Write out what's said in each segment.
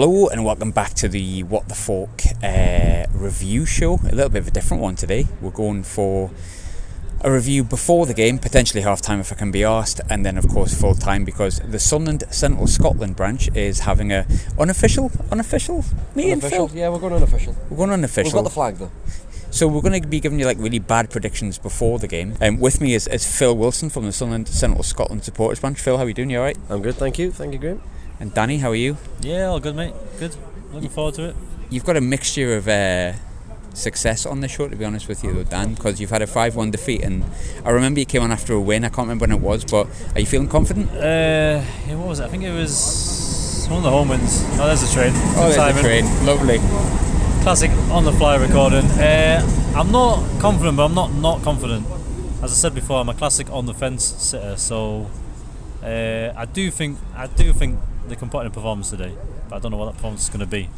Hello and welcome back to the What the Fork uh, review show. A little bit of a different one today. We're going for a review before the game, potentially half time if I can be asked, and then of course full time because the Sunderland Central Scotland branch is having a unofficial unofficial meeting. Unofficial? Phil? Yeah, we're going unofficial. We're going unofficial. We've got the flag though. So we're going to be giving you like really bad predictions before the game. Um, with me is, is Phil Wilson from the Sunderland Central Scotland supporters branch. Phil, how are you doing? You all right? I'm good, thank you. Thank you, Graham. And Danny, how are you? Yeah, all good, mate. Good. Looking forward to it. You've got a mixture of uh, success on the show, to be honest with you, though, Dan, because you've had a 5 1 defeat. And I remember you came on after a win. I can't remember when it was, but are you feeling confident? Uh, yeah, what was it? I think it was one of the home wins. Oh, there's the train. Oh, there's the train. Lovely. Classic on the fly recording. Uh, I'm not confident, but I'm not not confident. As I said before, I'm a classic on the fence sitter, so uh, I do think I do think they can put in a performance today, but I don't know what that performance is going to be.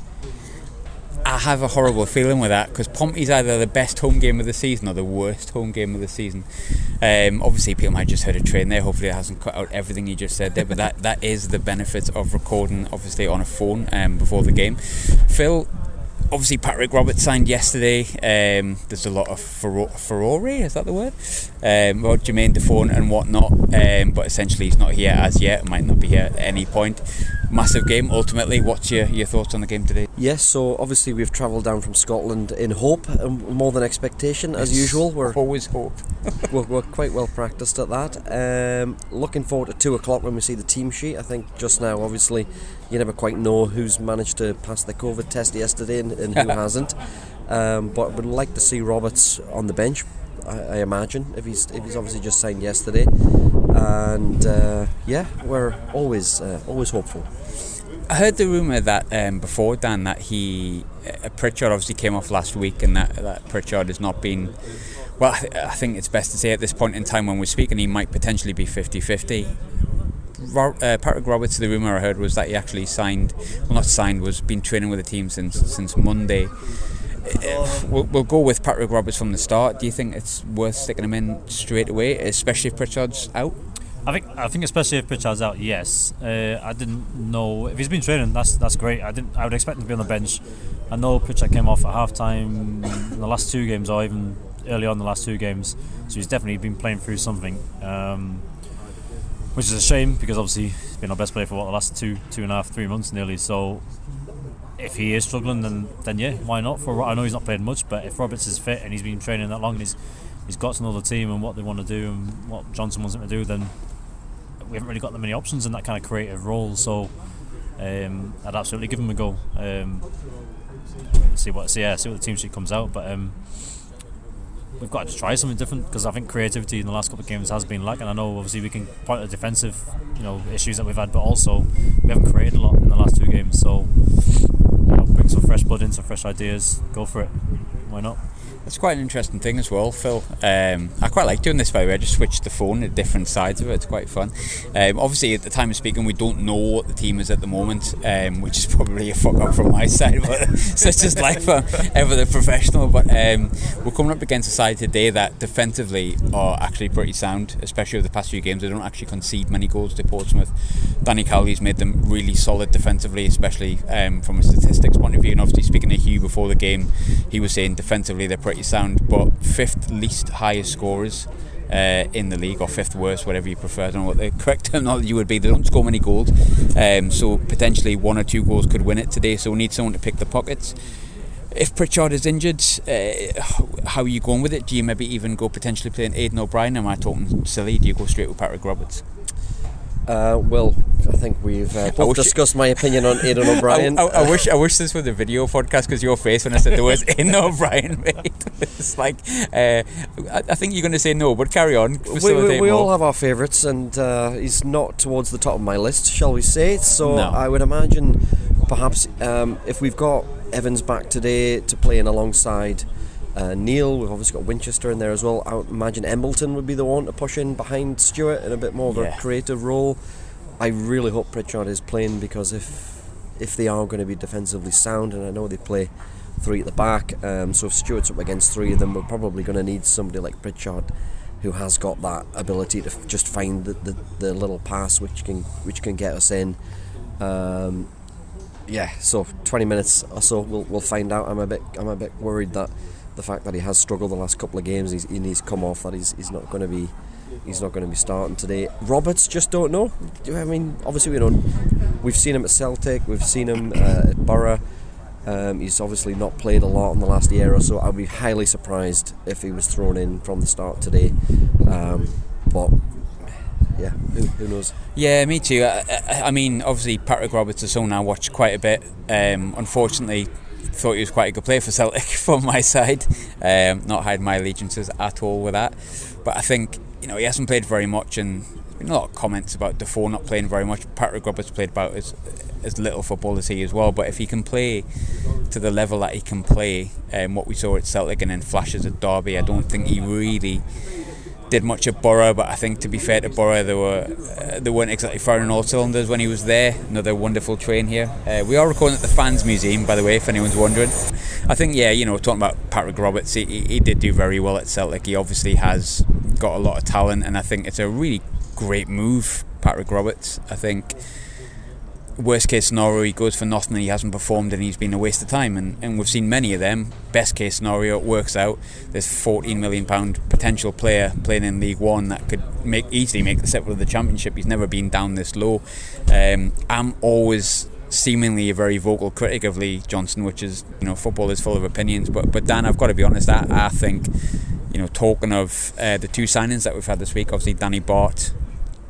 I have a horrible feeling with that because Pompey's either the best home game of the season or the worst home game of the season. Um, obviously, people might just heard a train there. Hopefully, it hasn't cut out everything you just said there. But that, that is the benefit of recording, obviously, on a phone um, before the game. Phil, obviously, Patrick Roberts signed yesterday. Um, there's a lot of furore, is that the word? Um, about Jermain Defoe and whatnot. Um, but essentially, he's not here as yet. Might not be here at any point. Massive game, ultimately. What's your, your thoughts on the game today? Yes, so obviously we've travelled down from Scotland in hope, and more than expectation, as usual. We're, always hope. we're, we're quite well practiced at that. Um, looking forward to two o'clock when we see the team sheet. I think just now, obviously, you never quite know who's managed to pass the COVID test yesterday and, and who hasn't. Um, but I would like to see Roberts on the bench. I, I imagine if he's if he's obviously just signed yesterday, and uh, yeah, we're always uh, always hopeful. I heard the rumor that um, before Dan that he uh, Pritchard obviously came off last week and that, that Pritchard has not been well I, th- I think it's best to say at this point in time when we're speaking he might potentially be 50-50 Ro- uh, Patrick Roberts the rumor I heard was that he actually signed well not signed was been training with the team since since Monday. Uh, we'll, we'll go with Patrick Roberts from the start. Do you think it's worth sticking him in straight away especially if Pritchard's out I think I think especially if Pritchard's out, yes. Uh, I didn't know if he's been training. That's that's great. I didn't. I would expect him to be on the bench. I know Pritchard came off at half time in the last two games, or even early on in the last two games. So he's definitely been playing through something, um, which is a shame because obviously he's been our best player for what the last two two and a half three months nearly. So if he is struggling, then then yeah, why not? For I know he's not played much, but if Roberts is fit and he's been training that long and he's he's got to know the team and what they want to do and what Johnson wants him to do, then we haven't really got that many options in that kind of creative role. So um, I'd absolutely give him a go. Um, see what see yeah see what the team sheet comes out, but. Um, We've got to try something different because I think creativity in the last couple of games has been lacking. I know obviously we can point at defensive, you know, issues that we've had, but also we haven't created a lot in the last two games. So, you know, bring some fresh blood in, some fresh ideas, go for it. Why not? It's quite an interesting thing as well, Phil. Um, I quite like doing this by the way. I just switched the phone at different sides of it. It's quite fun. Um, obviously, at the time of speaking, we don't know what the team is at the moment, um, which is probably a fuck up from my side. But such is life, ever the professional. But um, we're coming up against a side today that defensively are actually pretty sound, especially over the past few games. They don't actually concede many goals to Portsmouth. Danny Cowley's made them really solid defensively, especially um, from a statistics point of view. And obviously, speaking to Hugh before the game, he was saying defensively they're pretty sound, but fifth least highest scorers uh, in the league, or fifth worst, whatever you prefer. I don't know what the correct terminology would be. They don't score many goals, um, so potentially one or two goals could win it today. So we need someone to pick the pockets. If Pritchard is injured, uh, how are you going with it? Do you maybe even go potentially playing Aiden O'Brien? Am I talking silly? Do you go straight with Patrick Roberts? Uh, well, I think we've uh, both discussed my opinion on Aiden O'Brien. I, I, I wish I wish this was a video podcast because your face when I said there was Aiden O'Brien, mate. It's like uh, I, I think you're going to say no, but carry on. we, we, we all have our favourites, and uh, he's not towards the top of my list, shall we say? So No. I would imagine perhaps um, if we've got Evans back today to play in alongside uh, Neil, we've obviously got Winchester in there as well. I would imagine Embleton would be the one to push in behind Stewart in a bit more of Yeah. a creative role. I really hope Pritchard is playing because if if they are going to be defensively sound, and I know they play three at the back, um, so if Stewart's up against three of them, we're probably going to need somebody like Pritchard who has got that ability to f- just find the, the, the little pass which can which can get us in. Um, yeah, so 20 minutes or so, we'll, we'll find out. I'm a bit I'm a bit worried that the fact that he has struggled the last couple of games, he's, and he's come off that he's, he's not going to be he's not going to be starting today. Roberts just don't know. I mean, obviously we don't. We've seen him at Celtic, we've seen him uh, at Borough. Um, he's obviously not played a lot in the last year or so. I'd be highly surprised if he was thrown in from the start today. Um, but yeah, who, who, knows? Yeah, me too. I, I, mean, obviously Patrick Roberts is someone I watched quite a bit. Um, unfortunately, thought he was quite a good player for Celtic from my side. Um, not hide my allegiances at all with that. But I think you know he hasn't played very much, and there's been a lot of comments about Defoe not playing very much. Patrick Roberts played about as as little football as he as well. But if he can play to the level that he can play, um, what we saw at Celtic and then flashes at Derby, I don't think he really did much at Borough, but I think to be fair to Borough, they were uh, they weren't exactly firing all cylinders when he was there. Another wonderful train here. Uh, we are recording at the Fans Museum, by the way, if anyone's wondering. I think, yeah, you know, talking about Patrick Roberts, he, he did do very well at Celtic. He obviously has got a lot of talent, and I think it's a really great move, Patrick Roberts. I think worst case scenario, he goes for nothing and he hasn't performed and he's been a waste of time. And, and we've seen many of them. Best case scenario, it works out. There's 14 million pound potential player playing in League One that could make easily make the step of the Championship. He's never been down this low. Um, I'm always seemingly a very vocal critic of Lee Johnson, which is you know football is full of opinions. But but Dan, I've got to be honest. I, I think you know talking of uh, the two signings that we've had this week, obviously Danny Batth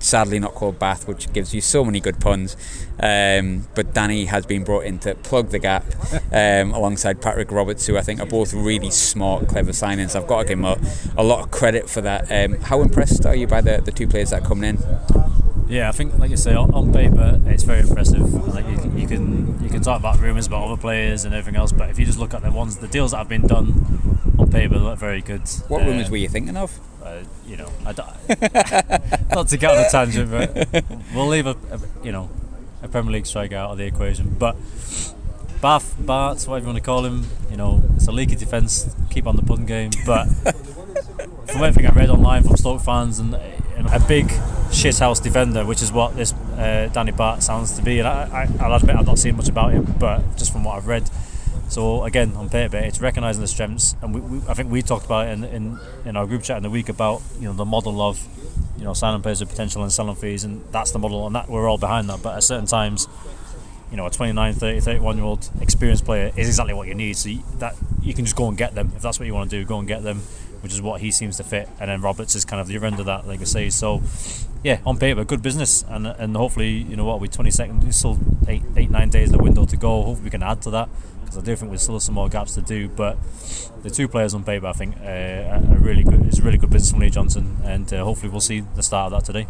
sadly not called Bath, which gives you so many good puns. Um, but Danny has been brought in to plug the gap um, alongside Patrick Roberts, who I think are both really smart, clever signings. I've got to give him a, a lot of credit for that. Um, how impressed are you by the, the two players that are coming in? Yeah, I think, like you say, on, on paper, it's very impressive. Like you, you, can you can talk about rumours about other players and everything else, but if you just look at the ones, the deals that have been done on paper, look very good. What rumours were you thinking of? Uh, you know, I not to get on a tangent, but we'll leave a, a, you know a Premier League striker out of the equation. But Bath, Bart, whatever you want to call him, you know, it's a leaky defence. Keep on the pudding game, but from everything I read online from Stoke fans and, and a big shithouse defender, which is what this uh, Danny Bart sounds to be. And I, I, I'll admit I've not seen much about him, but just from what I've read so again, on paper, it's recognising the strengths, and we, we, I think we talked about it in, in, in our group chat in the week about you know the model of you know signing players with potential and selling fees, and that's the model, and that we're all behind that. But at certain times, you know, a 29, 30, 31 year old experienced player is exactly what you need. So you, that you can just go and get them if that's what you want to do. Go and get them, which is what he seems to fit. And then Roberts is kind of the other end of that, like I say. So yeah, on paper, good business, and and hopefully, you know what, we 20 seconds, still eight, eight, nine days the window to go. Hopefully, we can add to that because I do think there's still some more gaps to do. But the two players on paper, I think, uh, are really good. It's a really good business from Lee Johnson, and uh, hopefully we'll see the start of that today.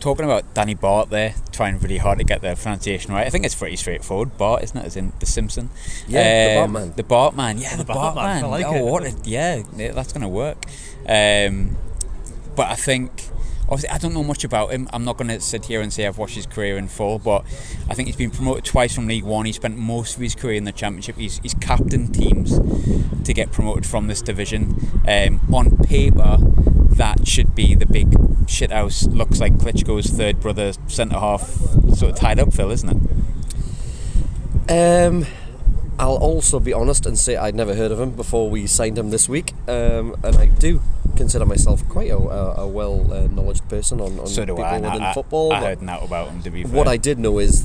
Talking about Danny Bart there, trying really hard to get the pronunciation right. I think it's pretty straightforward. Bart, isn't it? As in the Simpson. Yeah, um, the Bartman. The Bartman. Yeah, the, the Bartman. I like oh, it. What a, yeah, that's going to work. Um, but I think obviously I don't know much about him. I'm not going to sit here and say I've watched his career in full, but I think he's been promoted twice from League One. He spent most of his career in the Championship. He's, he's captained teams to get promoted from this division. Um, on paper, that should be the big shithouse. Looks like Klitschko's third brother centre half, sort of tied up, Phil, isn't it? Um. I'll also be honest and say I'd never heard of him before we signed him this week, um, and I do consider myself quite a, a, a well uh, person on, on so people I. within I, football. I, I heard that about him. To be fair. what I did know is,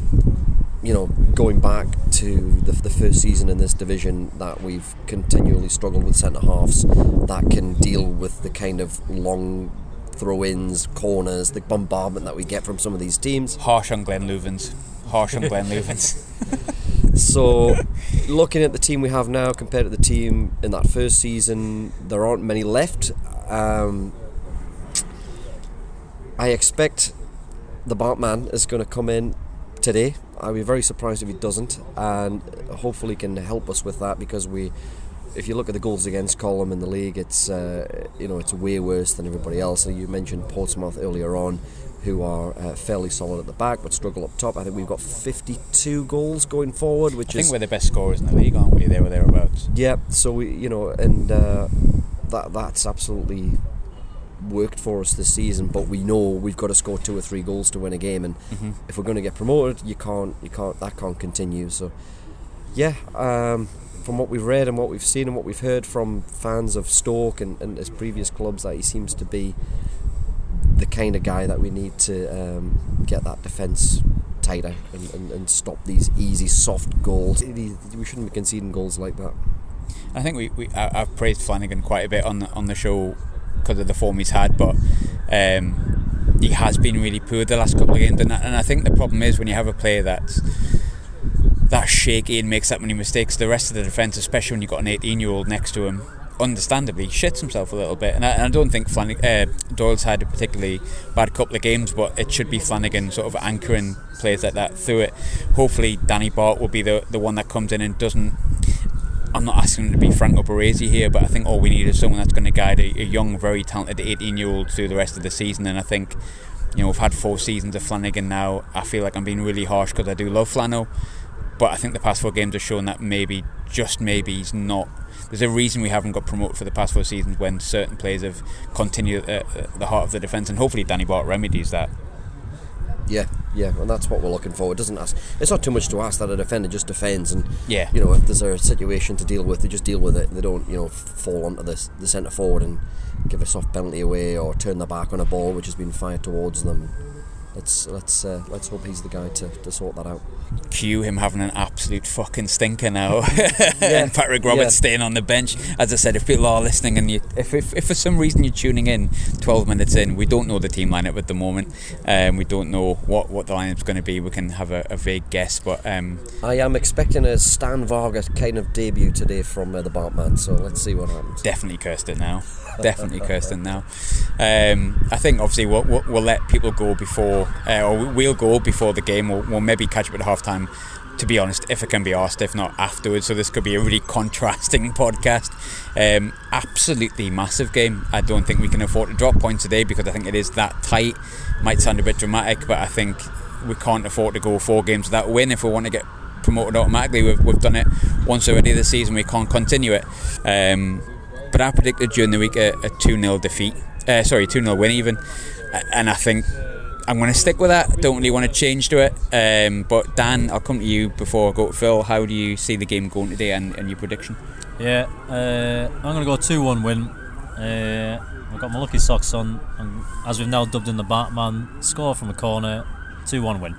you know, going back to the, the first season in this division, that we've continually struggled with centre halves that can deal with the kind of long throw-ins, corners, the bombardment that we get from some of these teams. Harsh on Glenn Loovens. Harsh on Glenn Loovens. So, looking at the team we have now compared to the team in that first season, there aren't many left. Um, I expect the Bartman is going to come in today. I'd be very surprised if he doesn't, and hopefully can help us with that because we, if you look at the goals against column in the league, it's uh, you know it's way worse than everybody else. You mentioned Portsmouth earlier on who are uh, fairly solid at the back but struggle up top. I think we've got 52 goals going forward, which I is. think we're the best scorers in the league, aren't we? There or thereabouts. Yeah, so we, you know, and uh, that that's absolutely worked for us this season, but we know we've got to score two or three goals to win a game, and Mhm. if we're going to get promoted, you can't, you can't, that can't continue. So, yeah, um, from what we've read and what we've seen and what we've heard from fans of Stoke and, and his previous clubs, that he seems to be the kind of guy that we need to um, get that defence tighter and, and, and stop these easy, soft goals. We shouldn't be conceding goals like that. I think we, we I, I've praised Flanagan quite a bit on the, on the show because of the form he's had, but um, he has been really poor the last couple of games, and, and I think the problem is when you have a player that's that shaky and makes that many mistakes, the rest of the defence, especially when you've got an 18 year old next to him, understandably shits himself a little bit. And I, and I don't think Flanag- uh, Doyle's had a particularly bad couple of games, but it should be Flanagan sort of anchoring players like that through it. Hopefully, Danny Bart will be the, the one that comes in and doesn't. I'm not asking him to be Franco Baresi here, but I think all we need is someone that's going to guide a, a young, very talented 18 year old through the rest of the season. And I think, you know, we've had four seasons of Flanagan now. I feel like I'm being really harsh because I do love Flano, but I think the past four games have shown that maybe, just maybe, he's not. There's a reason we haven't got promoted for the past four seasons when certain players have continued at uh, the heart of the defence, and hopefully Danny Bart remedies that. Yeah, yeah, and that's what we're looking for. It doesn't ask. It's not too much to ask that a defender just defends, and Yeah. you know, if there's a situation to deal with, they just deal with it. They don't, you know, fall onto the the centre forward and give a soft penalty away or turn their back on a ball which has been fired towards them. Let's let's uh, let's hope he's the guy to, to sort that out. Cue him having an absolute fucking stinker now, and Patrick Roberts Yeah. staying on the bench. As I said, if people are listening, and you, if, if, if for some reason you're tuning in 12 minutes in, we don't know the team lineup at the moment. Um, we don't know what, what the lineup's going to be. We can have a, a vague guess, but um, I am expecting a Stan Varga kind of debut today from uh, the Bartman, so let's see what happens. definitely Kirsten now. Definitely Kirsten now. Um, I think obviously we'll, we'll, we'll let people go before, uh, or we'll go before the game. We'll, we'll maybe catch up at half time. To be honest, if it can be asked, if not afterwards, so this could be a really contrasting podcast. Um, absolutely massive game. I don't think we can afford to drop points today because I think it is that tight. Might sound a bit dramatic, but I think we can't afford to go four games without a win if we want to get promoted automatically. We've, we've done it once already this season. We can't continue it. Um, but I predicted during the week a, a 2 0 defeat. Uh, sorry, 2 0 win even. And I think I'm going to stick with that. Don't really want to change to it. Um, but Dan, I'll come to you before I go to Phil. How do you see the game going today and, and your prediction? Yeah, uh, I'm going to go 2 1 win. Uh, I've got my lucky socks on, and as we've now dubbed in the Batman, score from a corner, 2 1 win.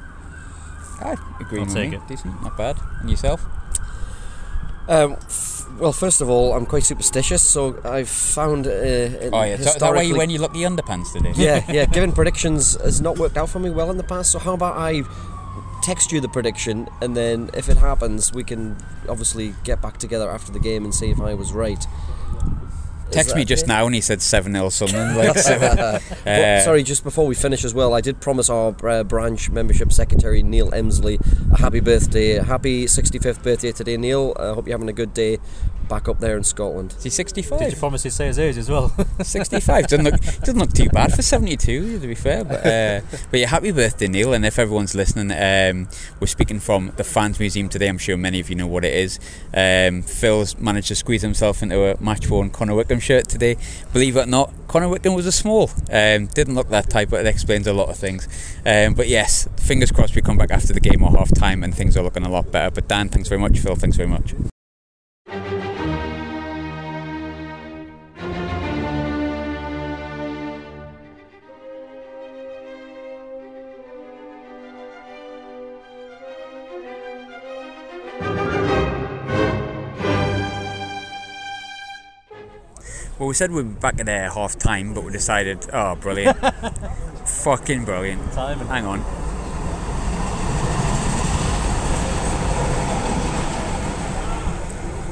I agree I'll with take me. it. Decent, not bad. And yourself? Um, f- well, first of all, I'm quite superstitious, so I've found. Uh, Oh, yeah. So, is that why you historically- wear your lucky underpants today? yeah, yeah. Giving predictions has not worked out for me well in the past. So how about I text you the prediction, and then if it happens, we can obviously get back together after the game and see if I was right. Text me just now and he said 7 0 something. Like, so, But, uh, sorry, just before we finish as well, I did promise our uh, branch membership secretary Neil Emsley a happy birthday, happy 65th birthday today, Neil. I hope you're having a good day back up there in Scotland. Is he 65? Did you promise he'd say his age as well? 65 doesn't look doesn't look too bad for 72 to be fair but uh, but yeah happy birthday Neil and if everyone's listening um, we're speaking from the fans museum today. I'm sure many of you know what it is. Um, Phil's managed to squeeze himself into a match worn Connor Wickham shirt today. Believe it or not Connor Wickham was a small. Um, didn't look that type but it explains a lot of things. Um, but yes fingers crossed we come back after the game or half time and things are looking a lot better. But Dan thanks very much. Phil thanks very much Well, we said we'd be back at uh, half time, but we decided, oh, brilliant. Fucking brilliant. Timing. Hang on.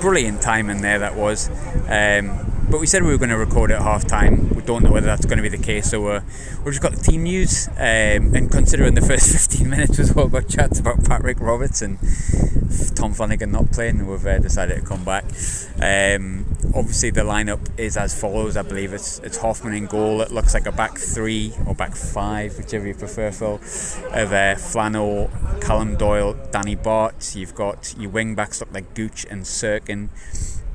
Brilliant timing there, that was. Um, but we said we were going to record at half time. We don't know whether that's going to be the case, so uh, we've just got the team news. Um, and considering the first 15 minutes was all got chats about Patrick Roberts and Tom Flanagan not playing, we've uh, decided to come back. Um, obviously, the lineup is as follows. I believe it's it's Hoffmann in goal. It looks like a back three or back five, whichever you prefer, Phil. Of uh, Flannel, Callum Doyle, Danny Bart. You've got your wing backs look like Gooch and Cirkin,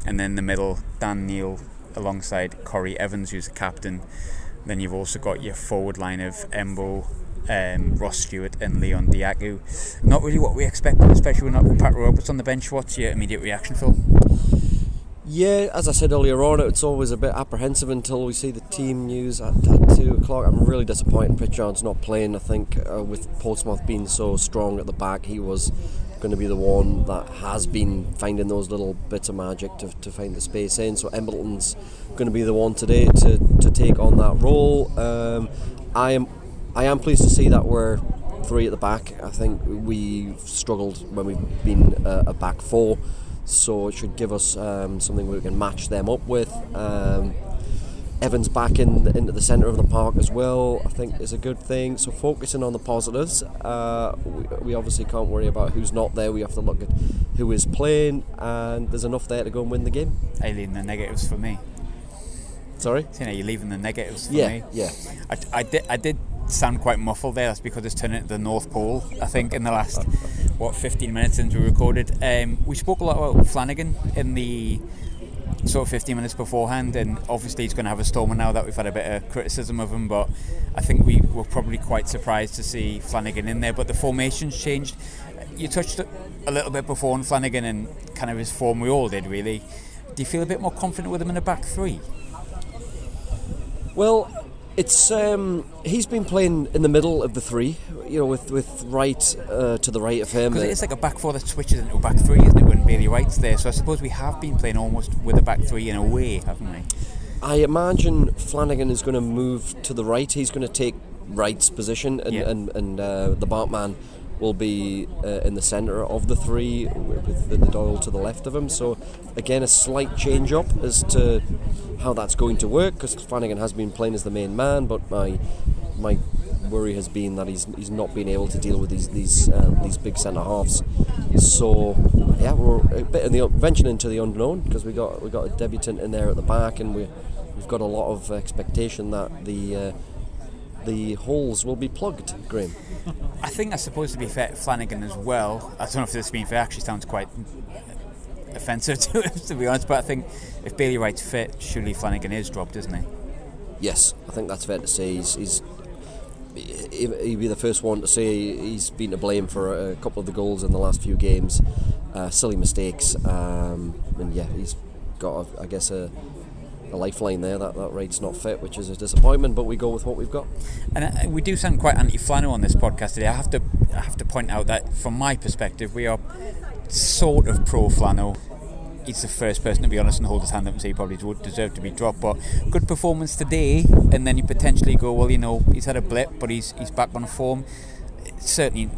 and then the middle Dan Neil alongside Corry Evans, who's the captain. Then you've also got your forward line of Embo, um, Ross Stewart, and Leon Dajaku. Not really what we expected, especially with Pat Roberts on the bench. What's your immediate reaction, Phil? Yeah, as I said earlier on, it's always a bit apprehensive until we see the team news at, at two o'clock. I'm really disappointed Pritchard's not playing. I think uh, with Portsmouth being so strong at the back, he was going to be the one that has been finding those little bits of magic to, to find the space in. So Embleton's going to be the one today to, to take on that role. Um, I am I am pleased to see that we're three at the back. I think we struggled when we've been uh, a back four so it should give us um, something we can match them up with. Um, Evans back in the, into the centre of the park as well, I think is a good thing. So focusing on the positives, uh, we, we, obviously can't worry about who's not there. We have to look at who is playing, and there's enough there to go and win the game. I leaving the negatives for me. Sorry, you know, you're leaving the negatives for yeah, me. Yeah, I, I did. I did sound quite muffled there. That's because it's turned into the North Pole. I think in the last what 15 minutes since we recorded, um, we spoke a lot about Flanagan in the sort of 15 minutes beforehand, and obviously he's going to have a stormer now that we've had a bit of criticism of him. But I think we were probably quite surprised to see Flanagan in there. But the formation's changed. You touched a little bit before on Flanagan and kind of his form. We all did really. Do you feel a bit more confident with him in a back three? Well, it's um, he's been playing in the middle of the three, you know, with with Wright uh, to the right of him. Because it's like a back four that switches into a back three, isn't it? When Bailey Wright's there, so I suppose we have been playing almost with a back three in a way, haven't we? I imagine Flanagan is going to move to the right. He's going to take Wright's position, and yeah. and, and uh, the Bartman will be uh, in the centre of the three with the, Doyle to the left of him. So again, a slight change up as to how that's going to work because Flanagan has been playing as the main man, but my my worry has been that he's he's not been able to deal with these these um, these big centre halves. So yeah, we're a bit in the venturing into the unknown because we got we got a debutant in there at the back, and we we've got a lot of expectation that the uh, the holes will be plugged, Graham. I think that's supposed to be fair Flanagan as well. I don't know if this being fair actually sounds quite offensive to him, to be honest, but I think if Bailey Wright's fit, surely Flanagan is dropped, isn't he? Yes, I think that's fair to say. He's, he's he'd be the first one to say he's been to blame for a couple of the goals in the last few games, uh, silly mistakes, um, and yeah, he's got, a, I guess, a, a lifeline there. That that Wright's not fit, which is a disappointment. But we go with what we've got. And uh, we do sound quite anti-Flano on this podcast today. I have to I have to point out that from my perspective, we are sort of pro Flano. He's the first person to be honest and hold his hand up and say he probably would deserve to be dropped. But good performance today, and then you potentially go, well, you know, he's had a blip, but he's he's back on form. Certainly,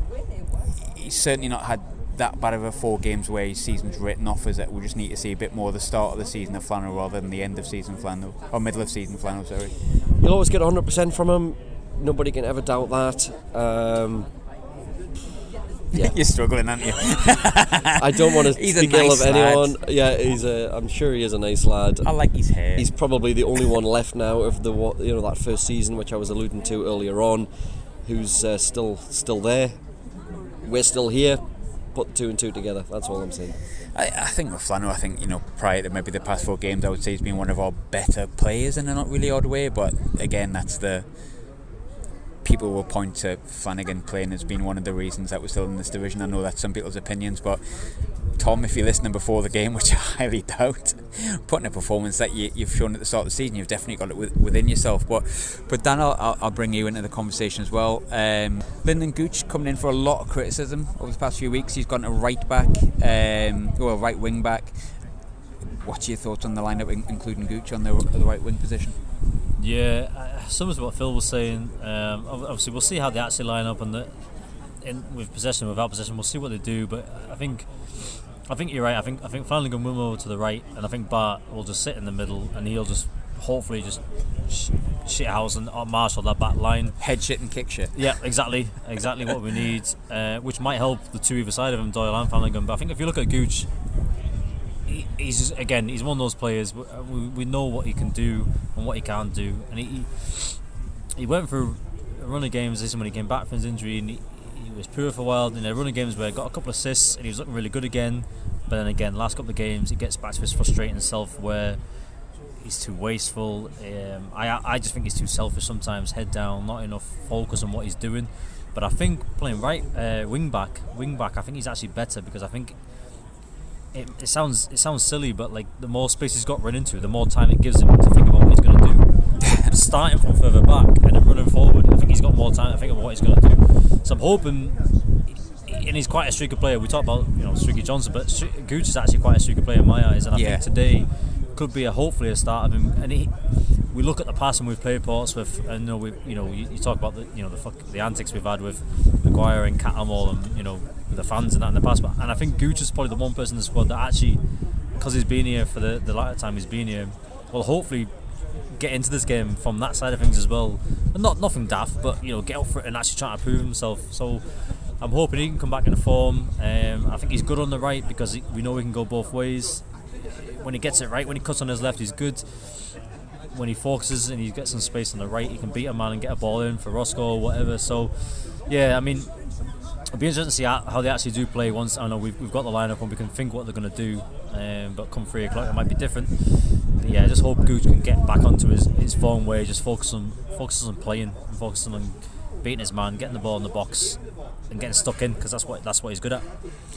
he's certainly not had that bad of a four games where his season's written off as that we just need to see a bit more of the start of the season of Flannel rather than the end of season Flannel or middle of season Flannel sorry you'll always get 100% from him nobody can ever doubt that um, yeah. You're struggling, aren't you? I don't want to he's speak nice ill of anyone. Lad. Yeah, he's a. I'm sure he is a nice lad. I like his hair. He's probably the only one left now of the you know that first season, which I was alluding to earlier on, who's uh, still still there. We're still here. Put two and two together. That's all I'm saying. I, I think with Flano, I think you know prior to maybe the past four games, I would say he's been one of our better players in a not really odd way. But again, that's the people will point to Flanagan playing as being one of the reasons that we're still in this division. I know that's some people's opinions, but Tom, if you're listening before the game, which I highly doubt, putting a performance that you, have shown at the start of the season, you've definitely got it within yourself. But but Dan, I'll, I'll bring you into the conversation as well. Um, Lynden Gooch coming in for a lot of criticism over the past few weeks. He's gone to right back, um, or right wing back. What's your thoughts on the lineup, including Gooch on the, the right wing position? Yeah, uh, some of what Phil was saying. Um, obviously, we'll see how they actually line up and the in with possession, without possession. We'll see what they do. But I think, I think you're right. I think I think Flanagan will move over to the right, and I think Bart will just sit in the middle, and he'll just hopefully just sh- shit house and uh, marshal that back line. Head shit and kick shit. Yeah, exactly, exactly what we need, uh, which might help the two either side of him, Doyle and Flanagan. But I think if you look at Gooch, he's just, again he's one of those players we, we know what he can do and what he can't do and he he went through a run of games this when he came back from his injury and he, he was poor for a while and a run of games where he got a couple of assists and he was looking really good again but then again last couple of games he gets back to his frustrating self where he's too wasteful. Um, I I just think he's too selfish sometimes. Head down, not enough focus on what he's doing. But I think playing right uh, wing back, wing back, I think he's actually better because I think it, it sounds it sounds silly, but like the more space he's got run into, the more time it gives him to think about what he's going to do. Starting from further back and then running forward, I think he's got more time to think about what he's going to do. So I'm hoping, and he's quite a streaky player. We talk about you know Streaky Johnson, but Gooch is actually quite a streaky player in my eyes, and I Yeah. think today could be a hopefully a start of him. And he, we look at the past and we've played Portsmouth, and you know we you know you, you talk about the you know the fuck, the antics we've had with Maguire and Catamall and you know the fans and that in the past. But and I think is probably the one person in the squad that actually, because he's been here for the the latter time he's been here, will hopefully get into this game from that side of things as well. And not nothing daft, but you know get up for it and actually try to prove himself. So. I'm hoping he can come back into form. Um, I think he's good on the right because we know he can go both ways. When he gets it right, when he cuts on his left, he's good when he focuses and he gets some space on the right, he can beat a man and get a ball in for Roscoe or whatever. So, yeah, I mean, it'll be interesting to see how, they actually do play once. I know we've, we've got the lineup and we can think what they're going to do, um, but come three o'clock it might be different. But yeah, I just hope Gooch can get back onto his, his form way, just focus on focuses on playing and focusing on beating his man, getting the ball in the box, and getting stuck in because that's what that's what he's good at.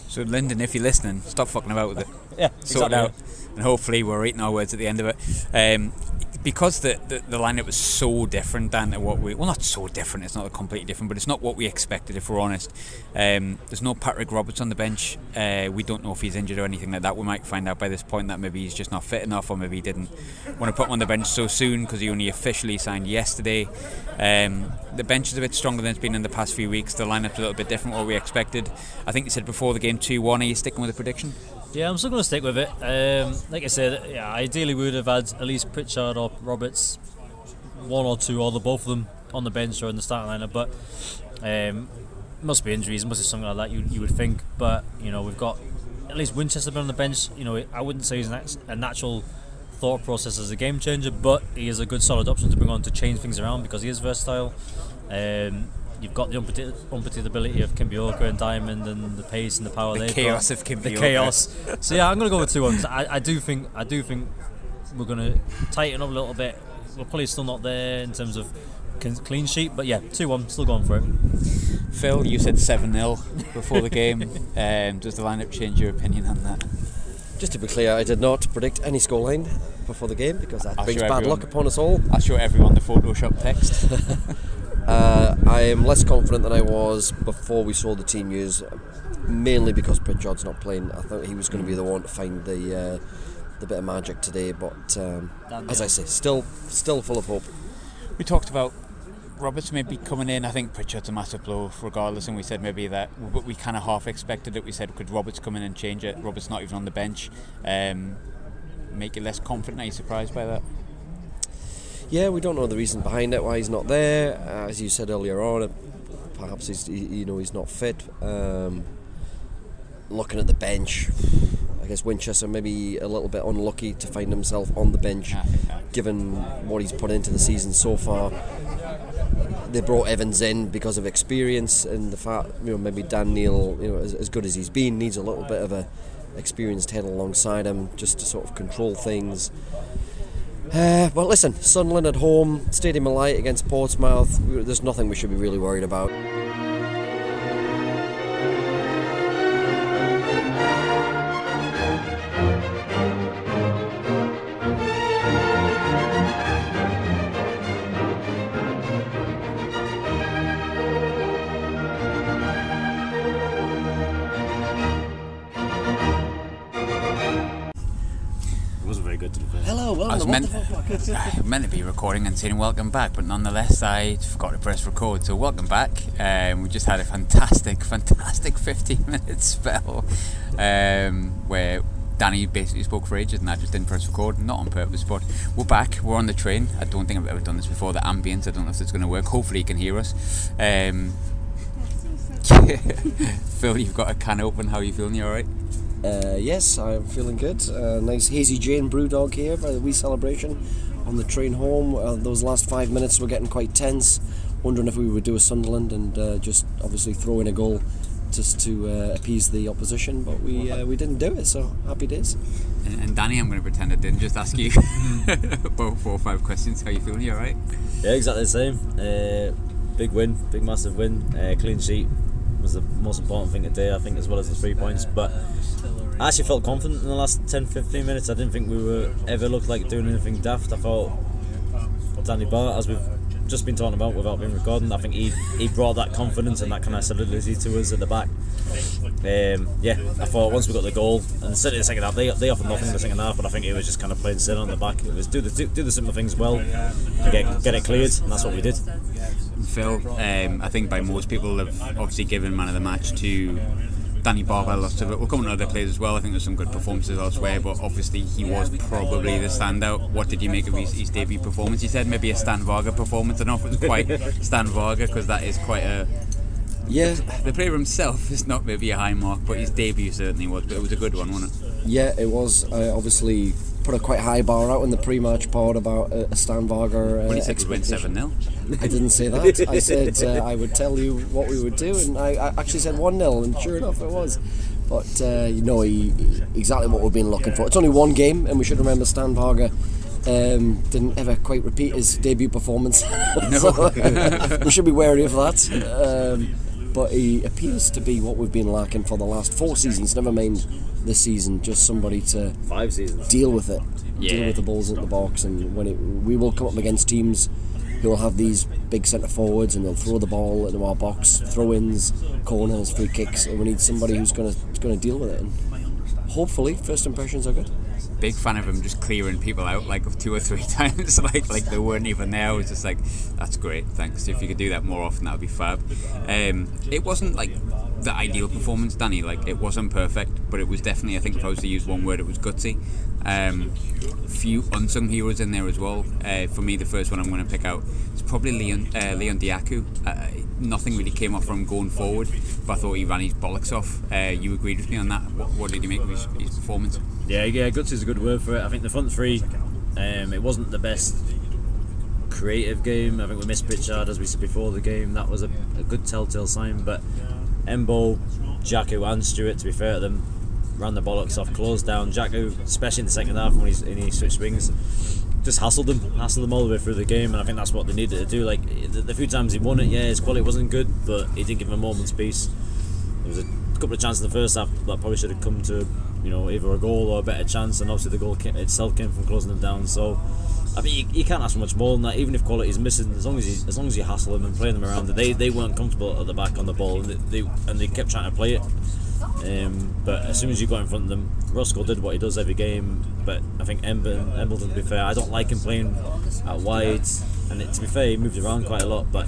So, Lynden, if you're listening, stop fucking about with it. Yeah, sort it out, and hopefully we're eating our words at the end of it. Um, because the, the the lineup was so different than what we well not so different. It's not completely different, but it's not what we expected. If we're honest, um, there's no Patrick Roberts on the bench. Uh, we don't know if he's injured or anything like that. We might find out by this point that maybe he's just not fit enough, or maybe he didn't want to put him on the bench so soon because he only officially signed yesterday. Um, the bench is a bit stronger than it's been in the past few weeks. The lineup's a little bit different what we expected. I think you said before the game two one. Are you sticking with the prediction? Yeah, I'm still going to stick with it. Um, like I said, yeah, ideally we would have had at least Pritchard or Roberts, one or two, or the both of them on the bench or in the starting lineup. But um, must be injuries, must be something like that. You, you would think, but you know we've got at least Winchester been on the bench. You know, I wouldn't say he's a natural thought process as a game changer, but he is a good solid option to bring on to change things around because he is versatile. Um, you've got the unpredict- unpredictability of Kimpioka and Diamond and the pace and the power. The they've chaos got. of Kimpioka. The chaos. so yeah, I'm going to go with two ones. I, I do think I do think we're going to tighten up a little bit. We're probably still not there in terms of clean sheet, but yeah, two one, still going for it. Phil, you said 7 0 before the game. Um, does the lineup change your opinion on that? Just to be clear, I did not predict any scoreline before the game because that I'll brings bad everyone. luck upon us all. I'll show everyone the Photoshop text. Uh, I am less confident than I was before we saw the team news, mainly because Pritchard's not playing. I thought he was going to be the one to find the uh, the bit of magic today, but um, as. I say, still still full of hope. we talked about Roberts maybe coming in. I think Pritchard's a massive blow, regardless, and we said maybe that, but we kind of half expected it. We said, could Roberts come in and change it? Roberts not even on the bench. Um, make you less confident. Are you surprised by that? Yeah, we don't know the reason behind it, why he's not there. Uh, as you said earlier on, perhaps he's he, you know he's not fit. Um, looking at the bench, I guess Winchester maybe a little bit unlucky to find himself on the bench, given what he's put into the season so far. They brought Evans in because of experience and the fact you know maybe Dan Neil, you know, as, as good as he's been, needs a little bit of a experienced head alongside him just to sort of control things. Uh, well, listen, Sunderland at home, Stadium Light against Portsmouth. There's nothing we should be really worried about. Meant, What the Fuck. I meant to be recording and saying welcome back, but nonetheless I forgot to press record. So welcome back. Um, we just had a fantastic, fantastic 15 minute spell um, where Danny basically spoke for ages and I just didn't press record, not on purpose. But we're back. We're on the train. I don't think I've ever done this before. The ambience. I don't know if it's going to work. Hopefully you can hear us. Um, Phil, you've got a can open. How are you feeling? You all right? Uh, yes, I'm feeling good. Uh, nice hazy Jane Brewdog here for the wee celebration on the train home. Uh, those last five minutes were getting quite tense, wondering if we would do a Sunderland and uh, just obviously throw in a goal just to uh, appease the opposition, but we uh, we didn't do it. So happy days. And, and Danny, I'm going to pretend I didn't just ask you about four or five questions. How you feeling? You all right? Yeah, exactly the same. Uh, big win, big massive win. Uh, clean sheet was the most important thing today, I think, as well as the three points. But I actually felt confident in the last 10 15 minutes. I didn't think we were ever looked like doing anything daft. I thought Danny Batth, as we've just been talking about without being recording, I think he, he brought that confidence and that kind of solidity to us at the back. Um, yeah, I thought once we got the goal, and certainly the second half, they, they offered nothing in the second half, but I think it was just kind of playing still on the back. It was do the do, do the simple things well, get get it cleared, and that's what we did. Phil, um, I think by most people have obviously given man of the match to Danny Barber. Lots of it. We'll come on other players as well. I think there's some good performances elsewhere, but obviously he was probably the standout. What did you make of his, his debut performance? He said maybe a Stan Varga performance. I don't know if it was quite Stan Varga because that is quite a. Yeah, The player himself is not maybe a high mark, but his debut certainly was. But it was a good one, wasn't it? yeah, it was. I obviously put a quite high bar out in the pre-match pod about a, a Stan Varga. Uh, When he said we win seven 0 I didn't say that. I said uh, I would tell you what we would do, and I, I actually said 1 0, and sure enough it was. But, uh, you know, he, exactly what we've been looking for. It's only one game, and we should remember Stan Varga um, didn't ever quite repeat his debut performance. So, we should be wary of that. Um, but he appears to be what we've been lacking for the last four seasons, never mind this season, just somebody to Five seasons. deal with it, deal with the balls in the box, and when it, we will come up against teams who will have these big centre forwards and they'll throw the ball into our box, throw-ins, corners, free kicks, and we need somebody who's going to going to deal with it. And hopefully, first impressions are good. big fan of him just clearing people out like two or three times, like like they weren't even there. I was just like, that's great, thanks. If you could do that more often, that would be fab. Um, it wasn't like the ideal performance, Danny. Like it wasn't perfect, but it was definitely, I think, if I was to use one word, it was gutsy. Um, few unsung heroes in there as well. Uh, for me, the first one I'm going to pick out is probably Leon uh, Leon Dajaku. Uh, nothing really came off from going forward, but I thought he ran his bollocks off. Uh, you agreed with me on that. What, what did you make of his, his performance? Yeah, yeah, guts is a good word for it. I think the front three, um, it wasn't the best creative game. I think we missed Pritchard as we said before the game. That was a, a good telltale sign. But Embo, Jacku, and Stewart, to be fair to them, ran the bollocks off, closed down. Jacku, especially in the second half when he's when he switched wings, just hassled them, hassled them all the way through the game. And I think that's what they needed to do. Like the, the few times he won it, yeah, his quality wasn't good, but he did give him a moment's peace. There was a couple of chances in the first half that probably should have come to, you know, either a goal or a better chance, and obviously the goal itself came from closing them down. So, I mean, you, you can't ask for much more than that. Even if quality is missing, as long as you, as long as you hassle them and play them around, they they weren't comfortable at the back on the ball, and they, they and they kept trying to play it. Um, but as soon as you got in front of them, Roscoe did what he does every game. But I think Embleton, Embleton, to be fair, I don't like him playing out wide. And it, to be fair, he moved around quite a lot. But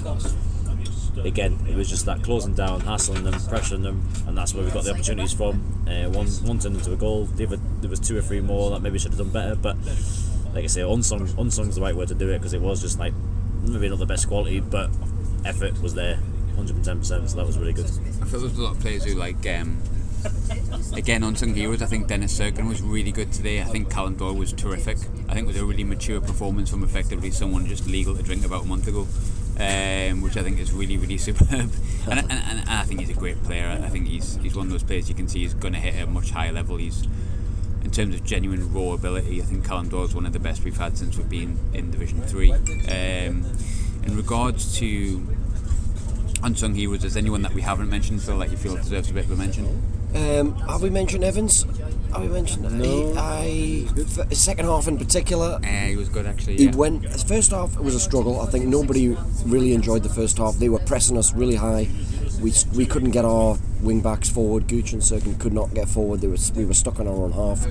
again, it was just that closing down, hassling them, pressuring them, and that's where we got the opportunities from. Uh, one one turned into a goal. The other, there was two or three more that maybe should have done better. But like I say, unsung unsung's the right way to do it because it was just like maybe not the best quality, but effort was there, 110%. So that was really good. I feel there's a lot of players who like um, again unsung heroes. I think Dennis Cirkin was really good today. I think Callum Doyle was terrific. I think it was a really mature performance from effectively someone just legal to drink about a month ago. Um, which I think is really, really superb, and, and, and, I think he's a great player. I think he's he's one of those players you can see he's going to hit a much higher level. He's in terms of genuine raw ability. I think Callum Doyle is one of the best we've had since we've been in Division Three. Um, in regards to unsung heroes, is there anyone that we haven't mentioned, Phil, that you feel deserves a bit of a mention? Um, have we mentioned Evans? Have we mentioned? No. I, I second half in particular. Uh, he was good actually. He went. The first half it was a struggle. I think nobody really enjoyed the first half. They were pressing us really high. We, we couldn't get our wing backs forward. Gooch and Cirkin could not get forward. They was, we were stuck on our own half.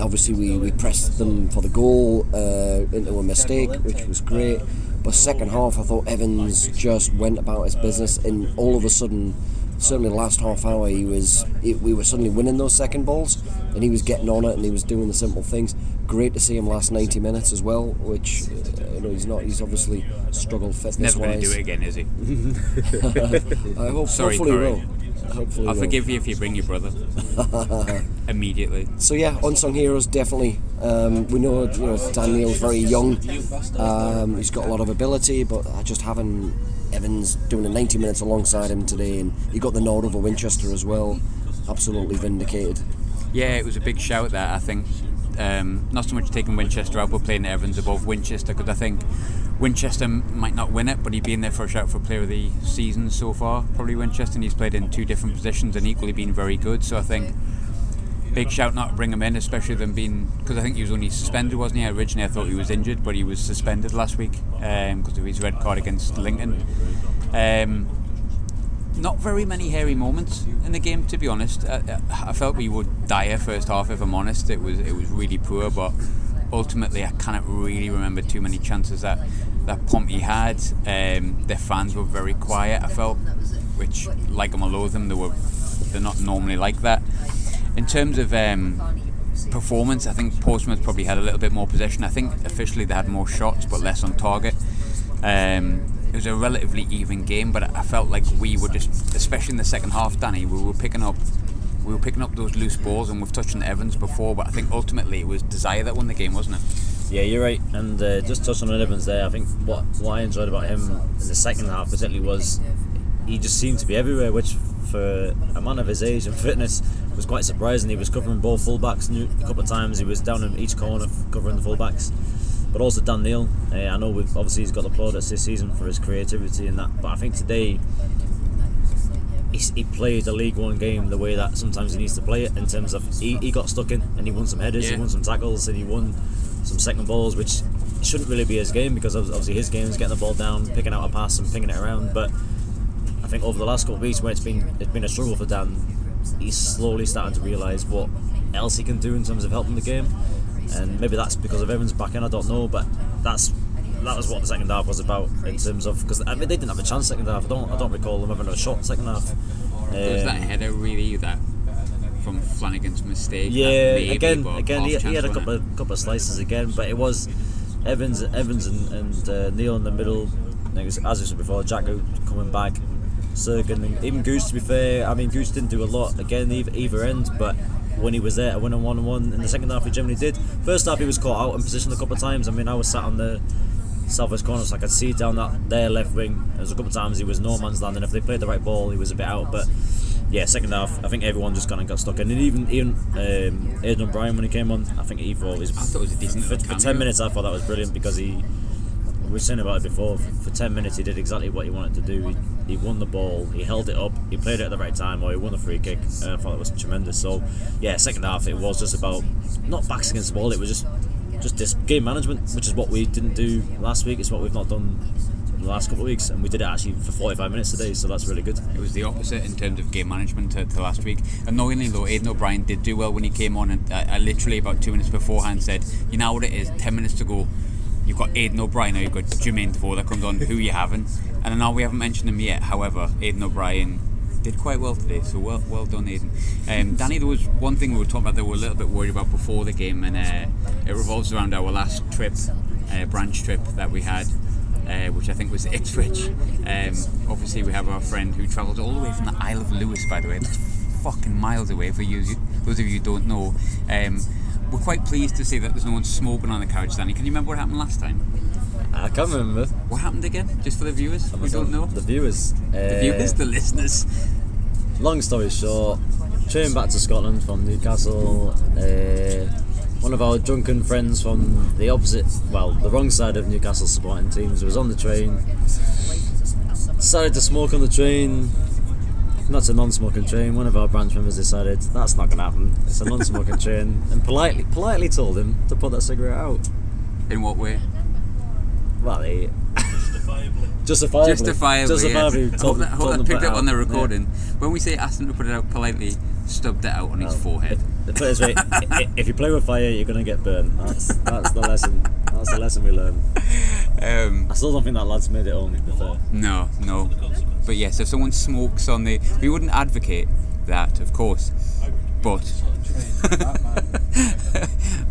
Obviously, we, we pressed them for the goal uh, into a mistake, which was great. But second half, I thought Evans just went about his business, and all of a sudden, certainly the last half hour, he was it, we were suddenly winning those second balls, and he was getting on it, and he was doing the simple things. Great to see him last 90 minutes as well, which uh, you know he's not. He's obviously struggled fitness Never going to do it again, is he? I hope. Sorry, hopefully, he Corey. will. Hopefully, I'll will. forgive you if you bring your brother immediately. So yeah, unsung heroes definitely. Um, we know you know Daniel's very young. Um, he's got a lot of ability, but I just haven't Evans doing a 90 minutes alongside him today, and he got the nod over Winchester as well. Absolutely vindicated. Yeah, it was a big shout there. I think um, not so much taking Winchester out, but playing Evans above Winchester because I think Winchester might not win it, but he'd be in there for a shout for Player of the Season so far. Probably Winchester, and he's played in two different positions and equally been very good. So I think big shout not to bring him in, especially them being because I think he was only suspended, wasn't he? Originally, I thought he was injured, but he was suspended last week because um, of his red card against Lincoln. Um, not very many hairy moments in the game, to be honest. I, I, felt we would dire first half, if I'm honest. It was it was really poor, but ultimately, I cannot really remember too many chances that that Pompey had. Um, their fans were very quiet. I felt, which like them or loathe them, they were they're not normally like that. In terms of um, performance, I think Portsmouth probably had a little bit more possession. I think officially they had more shots, but less on target. Um, it was a relatively even game, but I felt like we were just, especially in the second half, Danny, we were picking up we were picking up those loose balls, and we've touched on Evans before, but I think ultimately it was Desire that won the game, wasn't it? Yeah, you're right. And uh, just touching on Evans there, I think what, what I enjoyed about him in the second half particularly was he just seemed to be everywhere, which for a man of his age and fitness was quite surprising. He was covering both fullbacks a couple of times. He was down in each corner covering the fullbacks. But also Dan Neil, uh, I know we've obviously he's got the plaudits this season for his creativity and that. But I think today he played a League One game the way that sometimes he needs to play it. In terms of he, he got stuck in and he won some headers, yeah. he won some tackles, and he won some second balls, which shouldn't really be his game because obviously his game is getting the ball down, picking out a pass and pinging it around. But I think over the last couple of weeks, where it's been it's been a struggle for Dan, he's slowly starting to realise what else he can do in terms of helping the game, and maybe that's because of Evans back in. I don't know, but that's that was what the second half was about in terms of because I mean they didn't have a chance second half. I don't I don't recall them having a shot second half. Um, was that header really that from Flanagan's mistake? Yeah, again, again he, he, had a couple of, couple of slices again, but it was Evans, Evans and, and uh, Neil in the middle. As I said before, Jacko coming back, Cirkin, and even Goose. To be fair, I mean Goose didn't do a lot again either, either end, but when he was there, I went on one on one. In the second half, he generally did. First half, he was caught out in position a couple of times. I mean, I was sat on the southwest corner, so I could see down that their left wing. There was a couple of times he was no man's land, and if they played the right ball, he was a bit out. But yeah, second half, I think everyone just kind of got stuck in. And even even um, Aiden O'Brien when he came on, I think he thought he was. I thought it was a decent. For, for ten minutes, I thought that was brilliant because he. We were saying about it before. For, for ten minutes, he did exactly what he wanted to do. He, he won the ball, he held it up, he played it at the right time, or he won the free kick, and I thought it was tremendous. So, yeah, second half it was just about not backs against the ball. It was just just this game management, which is what we didn't do last week. It's what we've not done the last couple of weeks, and we did it actually for 45 minutes today, so that's really good. It was the opposite in terms of game management to, to last week. Annoyingly, though, Aiden O'Brien did do well when he came on, and I, I, literally about two minutes beforehand said, "You know what it is? Ten minutes to go. You've got Aiden O'Brien, you've got Jermain Defoe that comes on. Who you haven't. And I know we haven't mentioned him yet. However, Aiden O'Brien did quite well today, so well well done, Aiden. Um, Danny, there was one thing we were talking about that we were a little bit worried about before the game, and uh, it revolves around our last trip, uh, branch trip that we had. Uh, which I think was Ipswich. Um, obviously, we have our friend who travelled all the way from the Isle of Lewis, by the way. That's fucking miles away for you, those of you who don't know. Um, we're quite pleased to see that there's no one smoking on the couch, Danny. Can you remember what happened last time? I can't remember. What happened again? Just for the viewers who don't know? The viewers. The uh, viewers, the listeners. Long story short, train back to Scotland from Newcastle. Uh, one of our drunken friends from the opposite, well, the wrong side of Newcastle supporting teams was on the train. Decided to smoke on the train. That's a non-smoking train. One of our branch members decided that's not going to happen. It's a non-smoking train, and politely, politely told him to put that cigarette out. In what way? Well, he justifiably. Justifiably. Justifiably. Yes. Hope that, hope that picked up on the recording. Yeah. When we say ask him to put it out politely, stubbed it out on his forehead. Put it this way: if you play with fire, you're gonna get burned. That's that's the lesson. That's the lesson we learn. Um, I still don't think that lad's made it home. To be fair. No, no. But yes, if someone smokes on the, we wouldn't advocate that, of course. But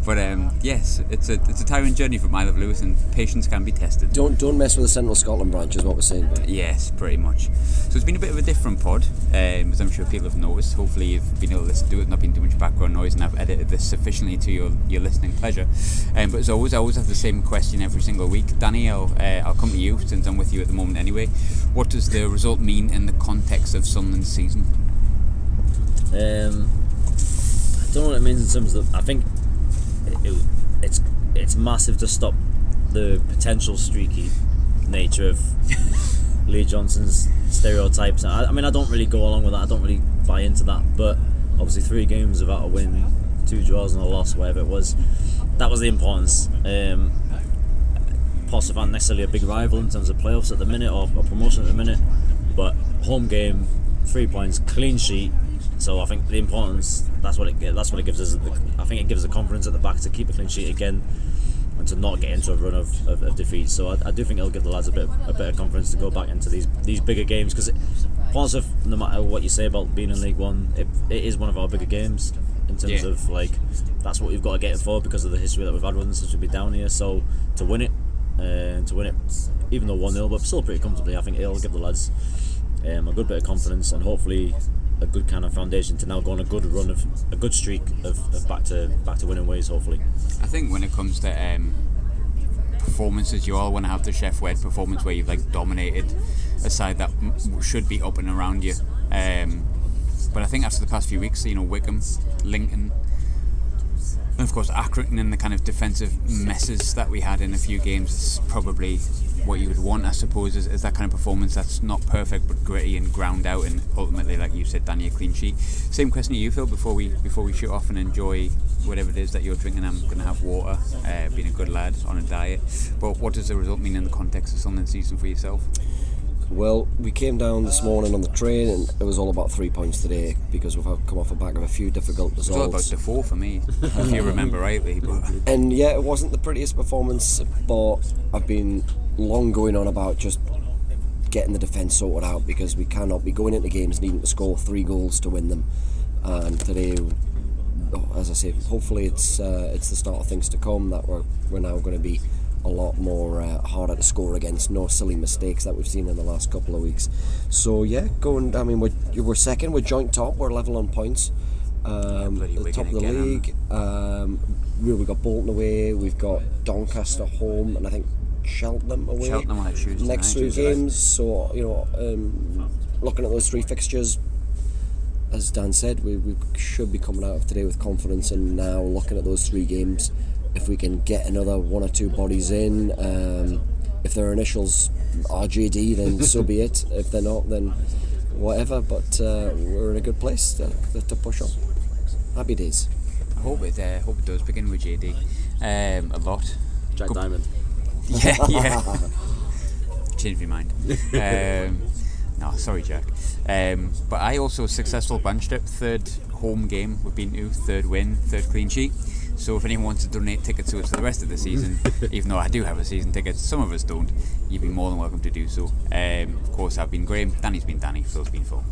but um, yes, it's a it's a tiring journey from Isle of Lewis, and patience can be tested. Don't don't mess with the Central Scotland branch, is what we're saying. Yes, pretty much. So it's been a bit of a different pod, um, as I'm sure people have noticed. Hopefully, you've been able to listen to it, not been too much background noise, and I've edited this sufficiently to your, your listening pleasure. Um, but as always, I always have the same question every single week. Danny, I'll, uh, I'll come to you since I'm with you at the moment anyway. What does the result mean in the context of Sunderland's season? Um, I don't know what it means in terms of. I think it, it, it's it's massive to stop the potential streaky nature of Lee Johnson's stereotypes. I, I mean, I don't really go along with that. I don't really buy into that. But obviously, three games without a win, two draws and a loss, whatever it was, that was the importance. Um, Potts aren't necessarily a big rival in terms of playoffs at the minute or, or promotion at the minute, but home game, three points, clean sheet. So I think the importance that's what it that's what it gives us. I think it gives us the confidence at the back to keep a clean sheet again and to not get into a run of, of, of defeat. So I, I, do think it'll give the lads a bit a bit of confidence to go back into these these bigger games because Portsmouth, no matter what you say about being in League One, it, it is one of our bigger games in terms Yeah. of like that's what we've got to get it for because of the history that we've had with them since we've been down here. So to win it, uh, to win it, even though one 0 but still pretty comfortably, I think it'll give the lads um, a good bit of confidence and hopefully a good kind of foundation to now go on a good run of a good streak of, of back to back to winning ways. Hopefully. I think when it comes to um, performances, you all want to have the Sheff Wed performance where you've like dominated a side that should be up and around you. Um, but I think after the past few weeks, you know, Wycombe, Lincoln, and of course Accrington and the kind of defensive messes that we had in a few games is probably what you would want, I suppose, is, is that kind of performance that's not perfect but gritty and ground out and ultimately, like you said, Danny, a clean sheet. Same question to you, Phil, before we before we shoot off and enjoy whatever it is that you're drinking. I'm going to have water, uh, being a good lad on a diet. But what does the result mean in the context of Sunderland season for yourself? Well, we came down this morning on the train, and it was all about three points today because we've come off the back of a few difficult It's all about results. the four for me, if you remember rightly. But And yeah, it wasn't the prettiest performance, but I've been long going on about just getting the defence sorted out because we cannot be going into games needing to score three goals to win them. And today, oh, as I say, hopefully it's uh, it's the start of things to come that we're we're now going to be a lot more uh, harder to score against. No silly mistakes that we've seen in the last couple of weeks. So yeah, going. I mean, we're, we're second. We're joint top. We're level on points. Um, at the top of the league. Um, we- we've got Bolton away. We've got Doncaster home, and I think Cheltenham away. Cheltenham on Tuesday next three games. So you know, um, looking at those three fixtures, as Dan said, we, we should be coming out of today with confidence. And now looking at those three games, if we can get another one or two bodies in, um, if their initials are JD, then so be it. If they're not, then whatever. But uh, we're in a good place to, to push on. Happy days. I hope it, uh, hope it does begin with JD um, a lot. Jack Good- Diamond. Yeah, yeah. Changed my mind. Um, no, sorry, Jack. Um, but I also successful bunch trip, third home game we've been to, third win, third clean sheet. So if anyone wants to donate tickets to us for the rest of the season, even though I do have a season ticket, some of us don't, you'd be more than welcome to do so. Um, of course, I've been Graham, Danny's been Danny, Phil's been Phil.